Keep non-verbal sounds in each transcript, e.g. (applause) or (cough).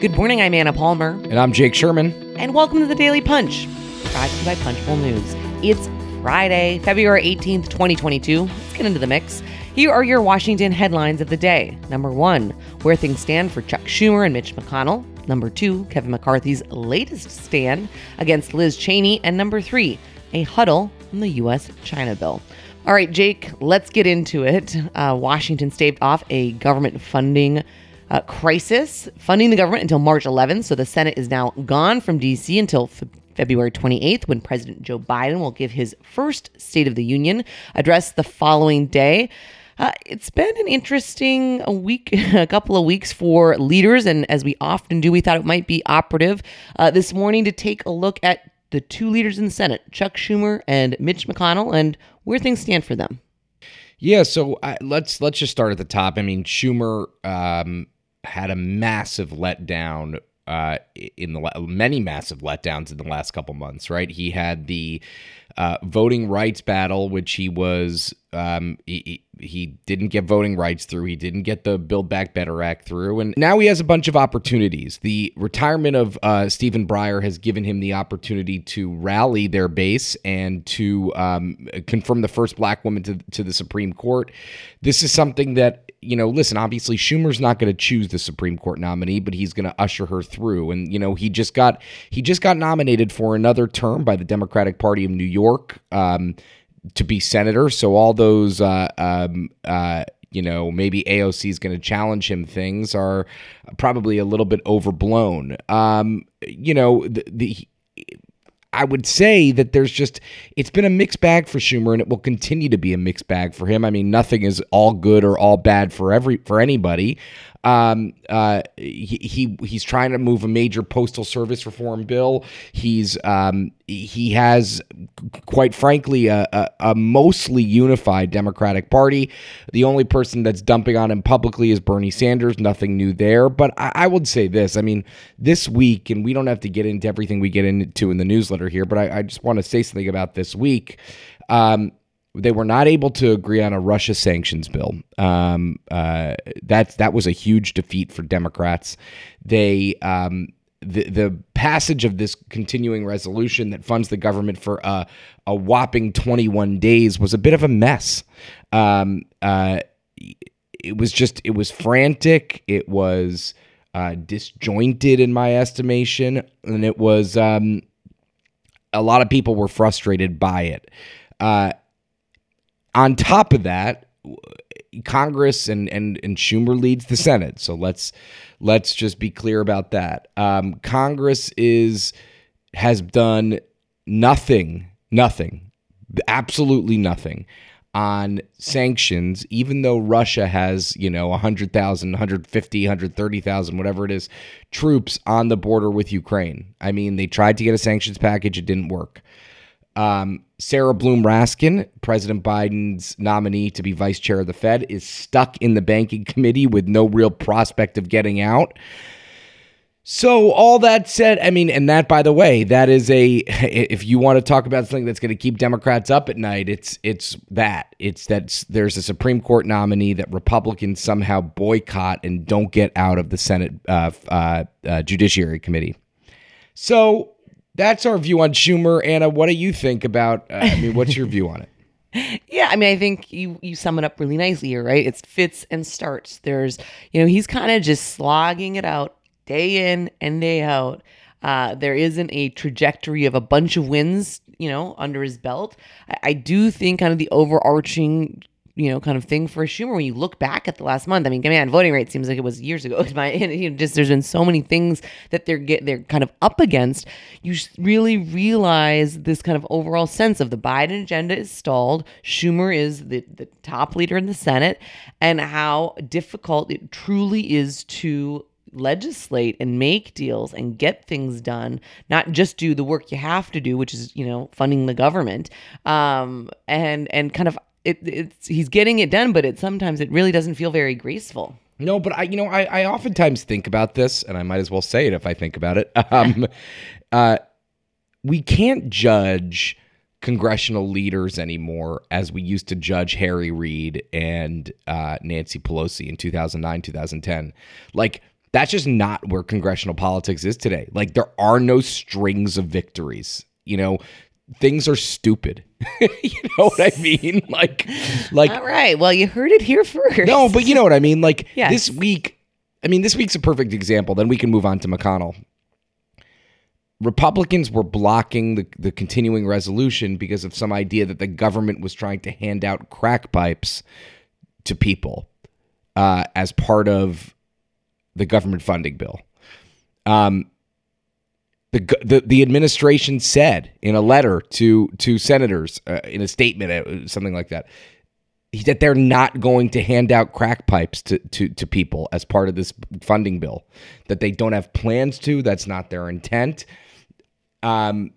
Good morning, I'm Anna Palmer. And I'm Jake Sherman. And welcome to the Daily Punch, brought to you by Punchbowl News. It's Friday, February 18th, 2022. Let's get into the mix. Here are your Washington headlines of the day. Number one, where things stand for Chuck Schumer and Mitch McConnell. Number two, Kevin McCarthy's latest stand against Liz Cheney. And number three, a huddle on the U.S. China bill. All right, Jake, let's get into it. Uh, Washington staved off a government funding uh, crisis, funding the government until March 11th. So the Senate is now gone from D.C. until February 28th, when President Joe Biden will give his first State of the Union address the following day. Uh, it's been an interesting week, (laughs) a couple of weeks for leaders, and as we often do, we thought it might be operative uh, this morning to take a look at the two leaders in the Senate, Chuck Schumer and Mitch McConnell, and where things stand for them. Yeah, so uh, let's let's just start at the top. I mean, Schumer um, had a massive letdown uh, in the many massive letdowns in the last couple months. Right, he had the uh, voting rights battle, which he was um, he, he didn't get voting rights through. He didn't get the Build Back Better Act through, and now he has a bunch of opportunities. The retirement of uh, Stephen Breyer has given him the opportunity to rally their base and to um, confirm the first black woman to, to the Supreme Court. This is something that you know, listen, obviously Schumer's not going to choose the Supreme Court nominee, but he's going to usher her through. And you know, he just got he just got nominated for another term by the Democratic Party of New York um, to be senator. So all those uh, um, uh, you know, maybe AOC is going to challenge him things are probably a little bit overblown. Um, you know, the, the I would say that there's just it's been a mixed bag for Schumer and it will continue to be a mixed bag for him. I mean, nothing is all good or all bad for every for anybody. Um, uh, he, he he's trying to move a major postal service reform bill. He's um, he has, quite frankly, a, a, a, mostly unified Democratic Party. The only person that's dumping on him publicly is Bernie Sanders. Nothing new there. But I, I would say this: I mean, this week, and we don't have to get into everything we get into in the newsletter here, but I, I just want to say something about this week. Um, they were not able to agree on a Russia sanctions bill. Um, uh, that that was a huge defeat for Democrats. They um, the the passage of this continuing resolution that funds the government for a, a whopping 21 days was a bit of a mess. Um, uh, it was just it was frantic. It was uh, disjointed in my estimation, and it was um, a lot of people were frustrated by it. Uh, on top of that, Congress and and and Schumer leads the Senate. So let's let's just be clear about that. Um, Congress is has done nothing, nothing, absolutely nothing on sanctions, even though Russia has, you know, 100,000, 150, 130,000, whatever it is, troops on the border with Ukraine. I mean, they tried to get a sanctions package, it didn't work. Um, Sarah Bloom Raskin, President Biden's nominee to be vice chair of the Fed, is stuck in the banking committee with no real prospect of getting out. So, all that said, I mean, and that, by the way, that is a, (laughs) if you want to talk about something that's going to keep Democrats up at night, it's, it's that. It's that there's a Supreme Court nominee that Republicans somehow boycott and don't get out of the Senate uh, uh, uh, Judiciary Committee. So, that's our view on Schumer. Anna, what do you think about? Uh, I mean, what's your view on it? (laughs) Yeah, I mean, I think you you sum it up really nicely here, right? It's fits and starts. There's, you know, he's kind of just slogging it out day in and day out. Uh, there isn't a trajectory of a bunch of wins, you know, under his belt. I, I do think kind of the overarching you know, kind of thing for Schumer when you look back at the last month. I mean, man, voting rate seems like it was years ago. (laughs) My, (laughs) you know, just there's been so many things that they're get they're kind of up against. You really realize this kind of overall sense of the Biden agenda is stalled. Schumer is the the top leader in the Senate, and how difficult it truly is to legislate and make deals and get things done not just do the work you have to do which is you know funding the government um and and kind of it, it's he's getting it done, but it sometimes it really doesn't feel very graceful. No, but I, you know, I, I oftentimes think about this, and I might as well say it if I think about it. (laughs) Um, (laughs) uh, we can't judge congressional leaders anymore as we used to judge Harry Reid and uh, Nancy Pelosi in 2009, 2010. Like That's just not where congressional politics is today. Like there are no strings of victories. You know, things are stupid. (laughs) you know what I mean? (laughs) Like, like. All right. Well, you heard it here first. No, but you know what I mean. Like (laughs) Yes. this week. I mean, this week's a perfect example. Then we can move on to McConnell. Republicans were blocking the, the continuing resolution because of some idea that the government was trying to hand out crack pipes to people uh, as part of the government funding bill. Um, the, the the administration said in a letter to to senators uh, in a statement uh, something like that that they're not going to hand out crack pipes to, to to people as part of this funding bill that they don't have plans to that's not their intent. Um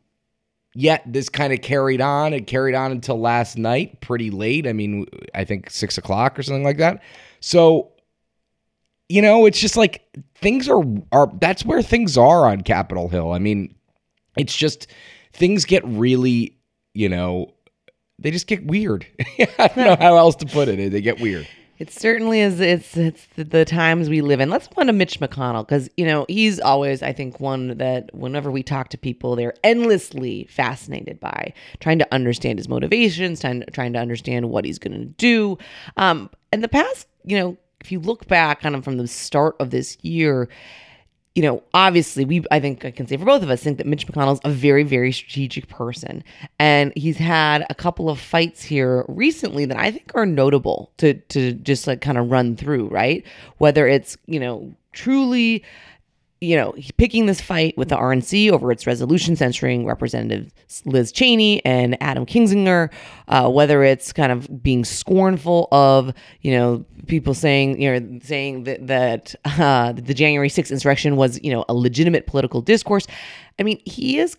yet this kind of carried on it carried on until last night pretty late i mean i think six o'clock or something like that. So you know it's just like things are are that's where things are on capitol hill i mean it's just things get really you know they just get weird (laughs) i don't know how else to put it they get weird It certainly is. It's it's the, times we live in. Let's go on to Mitch McConnell because you know he's always, I think, one that whenever we talk to people, they're endlessly fascinated by trying to understand his motivations, trying trying to understand what he's going to do. Um, in the past, you know, if you look back, kind of from the start of this year, you know, obviously, we I think I can say for both of us think that Mitch McConnell's a very, very strategic person, and he's had a couple of fights here recently that I think are notable to to just like kind of run through, right? Whether it's you know truly you know, picking this fight with the RNC over its resolution censuring Representative Liz Cheney and Adam Kinzinger, uh, whether it's kind of being scornful of, you know, people saying, you know, saying that, that uh, the January 6th insurrection was, you know, a legitimate political discourse. I mean, he is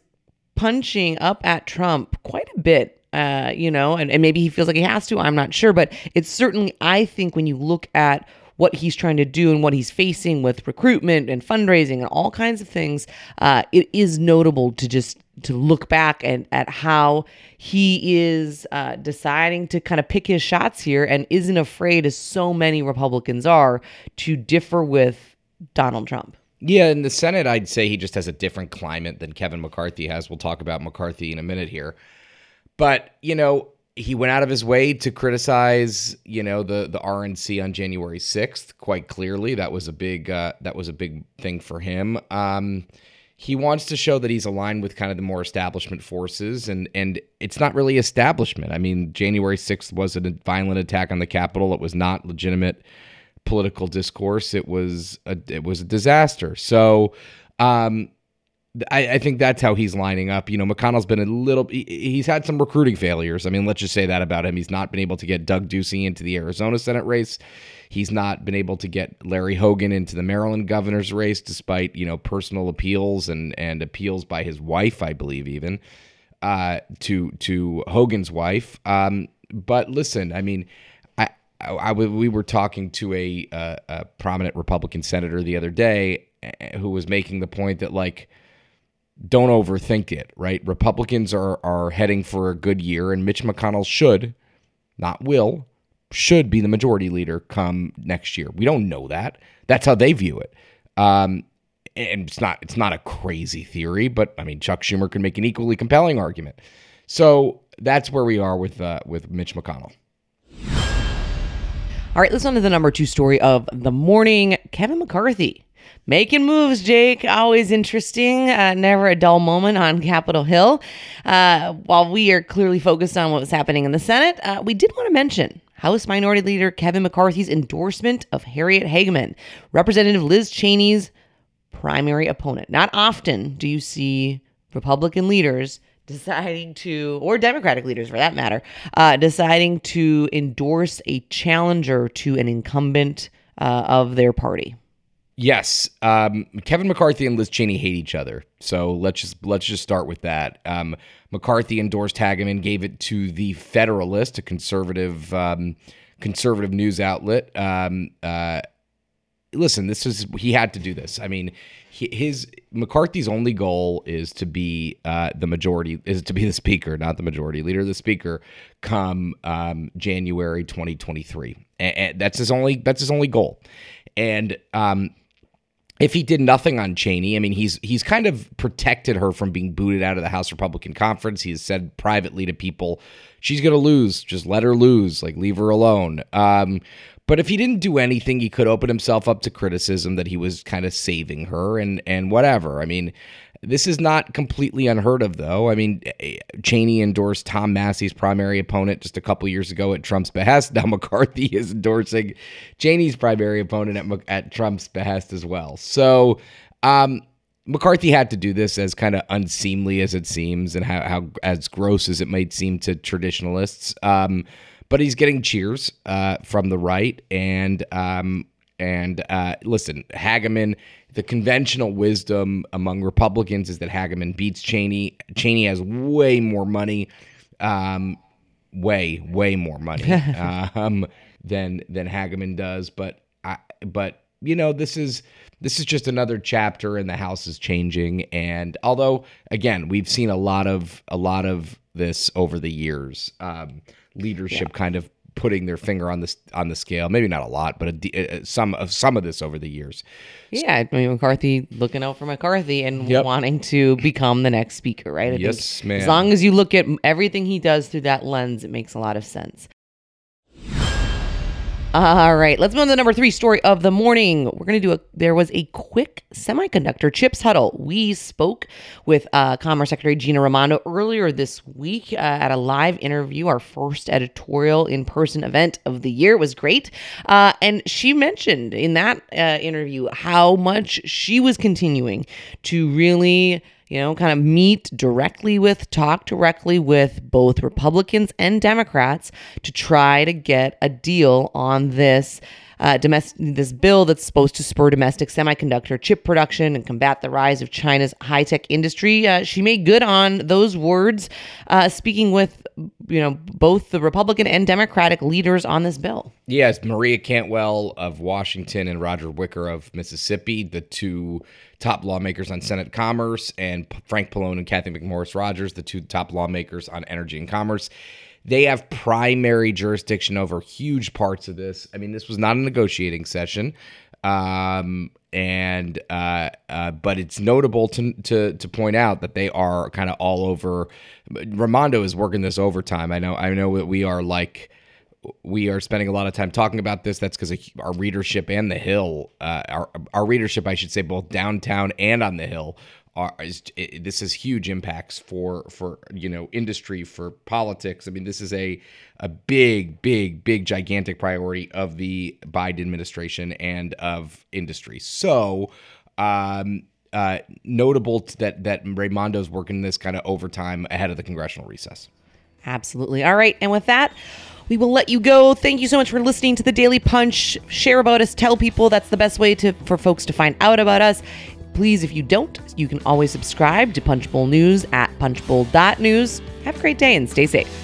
punching up at Trump quite a bit. Uh, you know, and, and maybe he feels like he has to. I'm not sure, but it's certainly, I think, when you look at what he's trying to do and what he's facing with recruitment and fundraising and all kinds of things, uh, it is notable to just to look back and at how he is uh, deciding to kind of pick his shots here and isn't afraid, as so many Republicans are, to differ with Donald Trump. Yeah, in the Senate, I'd say he just has a different climate than Kevin McCarthy has. We'll talk about McCarthy in a minute here. But, you know, he went out of his way to criticize, you know, the the RNC on January 6th quite clearly. That was a big uh, that was a big thing for him. Um, he wants to show that he's aligned with kind of the more establishment forces and and it's not really establishment. I mean, January 6th was a violent attack on the Capitol. It was not legitimate political discourse. It was a it was a disaster. So um I, I think that's how he's lining up. You know, McConnell's been a little. He, he's had some recruiting failures. I mean, let's just say that about him. He's not been able to get Doug Ducey into the Arizona Senate race. He's not been able to get Larry Hogan into the Maryland governor's race, despite you know personal appeals and and appeals by his wife, I believe, even uh, to to Hogan's wife. Um, but listen, I mean, I, I, I we were talking to a, uh, a prominent Republican senator the other day eh, who was making the point that like don't overthink it, right? Republicans are are heading for a good year, and Mitch McConnell should, not will, should be the majority leader come next year. We don't know that. That's how they view it. Um, and it's not it's not a crazy theory, but I mean Chuck Schumer could make an equally compelling argument. So that's where we are with uh, with Mitch McConnell. All right, let's on to the number two story of the morning. Kevin McCarthy making moves, Jake. Always interesting. Uh, never a dull moment on Capitol Hill. Uh, while we are clearly focused on what was happening in the Senate, uh, we did want to mention House Minority Leader Kevin McCarthy's endorsement of Harriet Hageman, Representative Liz Cheney's primary opponent. Not often do you see Republican leaders deciding to, or Democratic leaders for that matter, uh, deciding to endorse a challenger to an incumbent uh, of their party. Yes, um, Kevin McCarthy and Liz Cheney hate each other. So let's just let's just start with that. Um, McCarthy endorsed Hageman, gave it to the Federalist, a conservative um, conservative news outlet. Um, uh, listen, this is he had to do this. I mean, his McCarthy's only goal is to be uh, the majority, is to be the speaker, not the majority leader, the speaker, come um, January 2023. And, and that's his only that's his only goal. And um, if he did nothing on Cheney, I mean, he's he's kind of protected her from being booted out of the House Republican conference. He has said privately to people, "She's going to lose. Just let her lose. Like leave her alone." Um, but if he didn't do anything, he could open himself up to criticism that he was kind of saving her and and whatever. I mean, this is not completely unheard of, though. I mean, Cheney endorsed Tom Massie's primary opponent just a couple years ago at Trump's behest. (laughs) Now McCarthy is endorsing Cheney's primary opponent at, at Trump's behest as well. So, um, McCarthy had to do this as kind of unseemly as it seems, and how, how as gross as it might seem to traditionalists. Um, but he's getting cheers uh, from the right, and um, and uh, listen, Hageman the conventional wisdom among Republicans is that Hageman beats Cheney. Cheney has way more money, um, way way more money (laughs) um, than than Hageman does. But I, but you know this is this is just another chapter, and the House is changing. And although again we've seen a lot of a lot of this over the years, um, leadership yeah. kind of putting their finger on this on the scale. Maybe not a lot, but a, a, some of some of this over the years. Yeah, I mean McCarthy looking out for McCarthy and yep. wanting to become the next speaker, right? I yes, man. As long as you look at everything he does through that lens, it makes a lot of sense. All right, let's move on to the number three story of the morning. We're going to do a, there was a quick semiconductor chips huddle. We spoke with uh, Commerce Secretary Gina Raimondo earlier this week uh, at a live interview, our first editorial in person event of the year. It was great. Uh, and she mentioned in that uh, interview how much she was continuing to really you know, kind of meet directly with, talk directly with both Republicans and Democrats to try to get a deal on this uh, domestic this bill that's supposed to spur domestic semiconductor chip production and combat the rise of China's high tech industry. Uh, she made good on those words, uh, speaking with you know both the Republican and Democratic leaders on this bill. Yes, Maria Cantwell of Washington and Roger Wicker of Mississippi, the two top lawmakers on Senate Commerce, and Frank Pallone and Cathy McMorris Rodgers, the two top lawmakers on Energy and Commerce. They have primary jurisdiction over huge parts of this. I mean, this was not a negotiating session. Um, and uh, uh, but it's notable to, to to point out that they are kind of all over. Raimondo is working this overtime. I know. I know that we are like we are spending a lot of time talking about this. That's because our readership and the Hill, uh, our our readership, I should say, both downtown and on the Hill, are is, it, this has huge impacts for for you know industry for politics. I mean, this is a a big, big, big, gigantic priority of the Biden administration and of industry. So. Um, uh, notable that that Raimondo's working this kind of overtime ahead of the congressional recess. Absolutely. All right, and with that, we will let you go. Thank you so much for listening to the Daily Punch. Share about us, tell people that's the best way to for folks to find out about us. Please, if you don't, you can always subscribe to Punchbowl News at punchbowl.news. Have a great day and stay safe.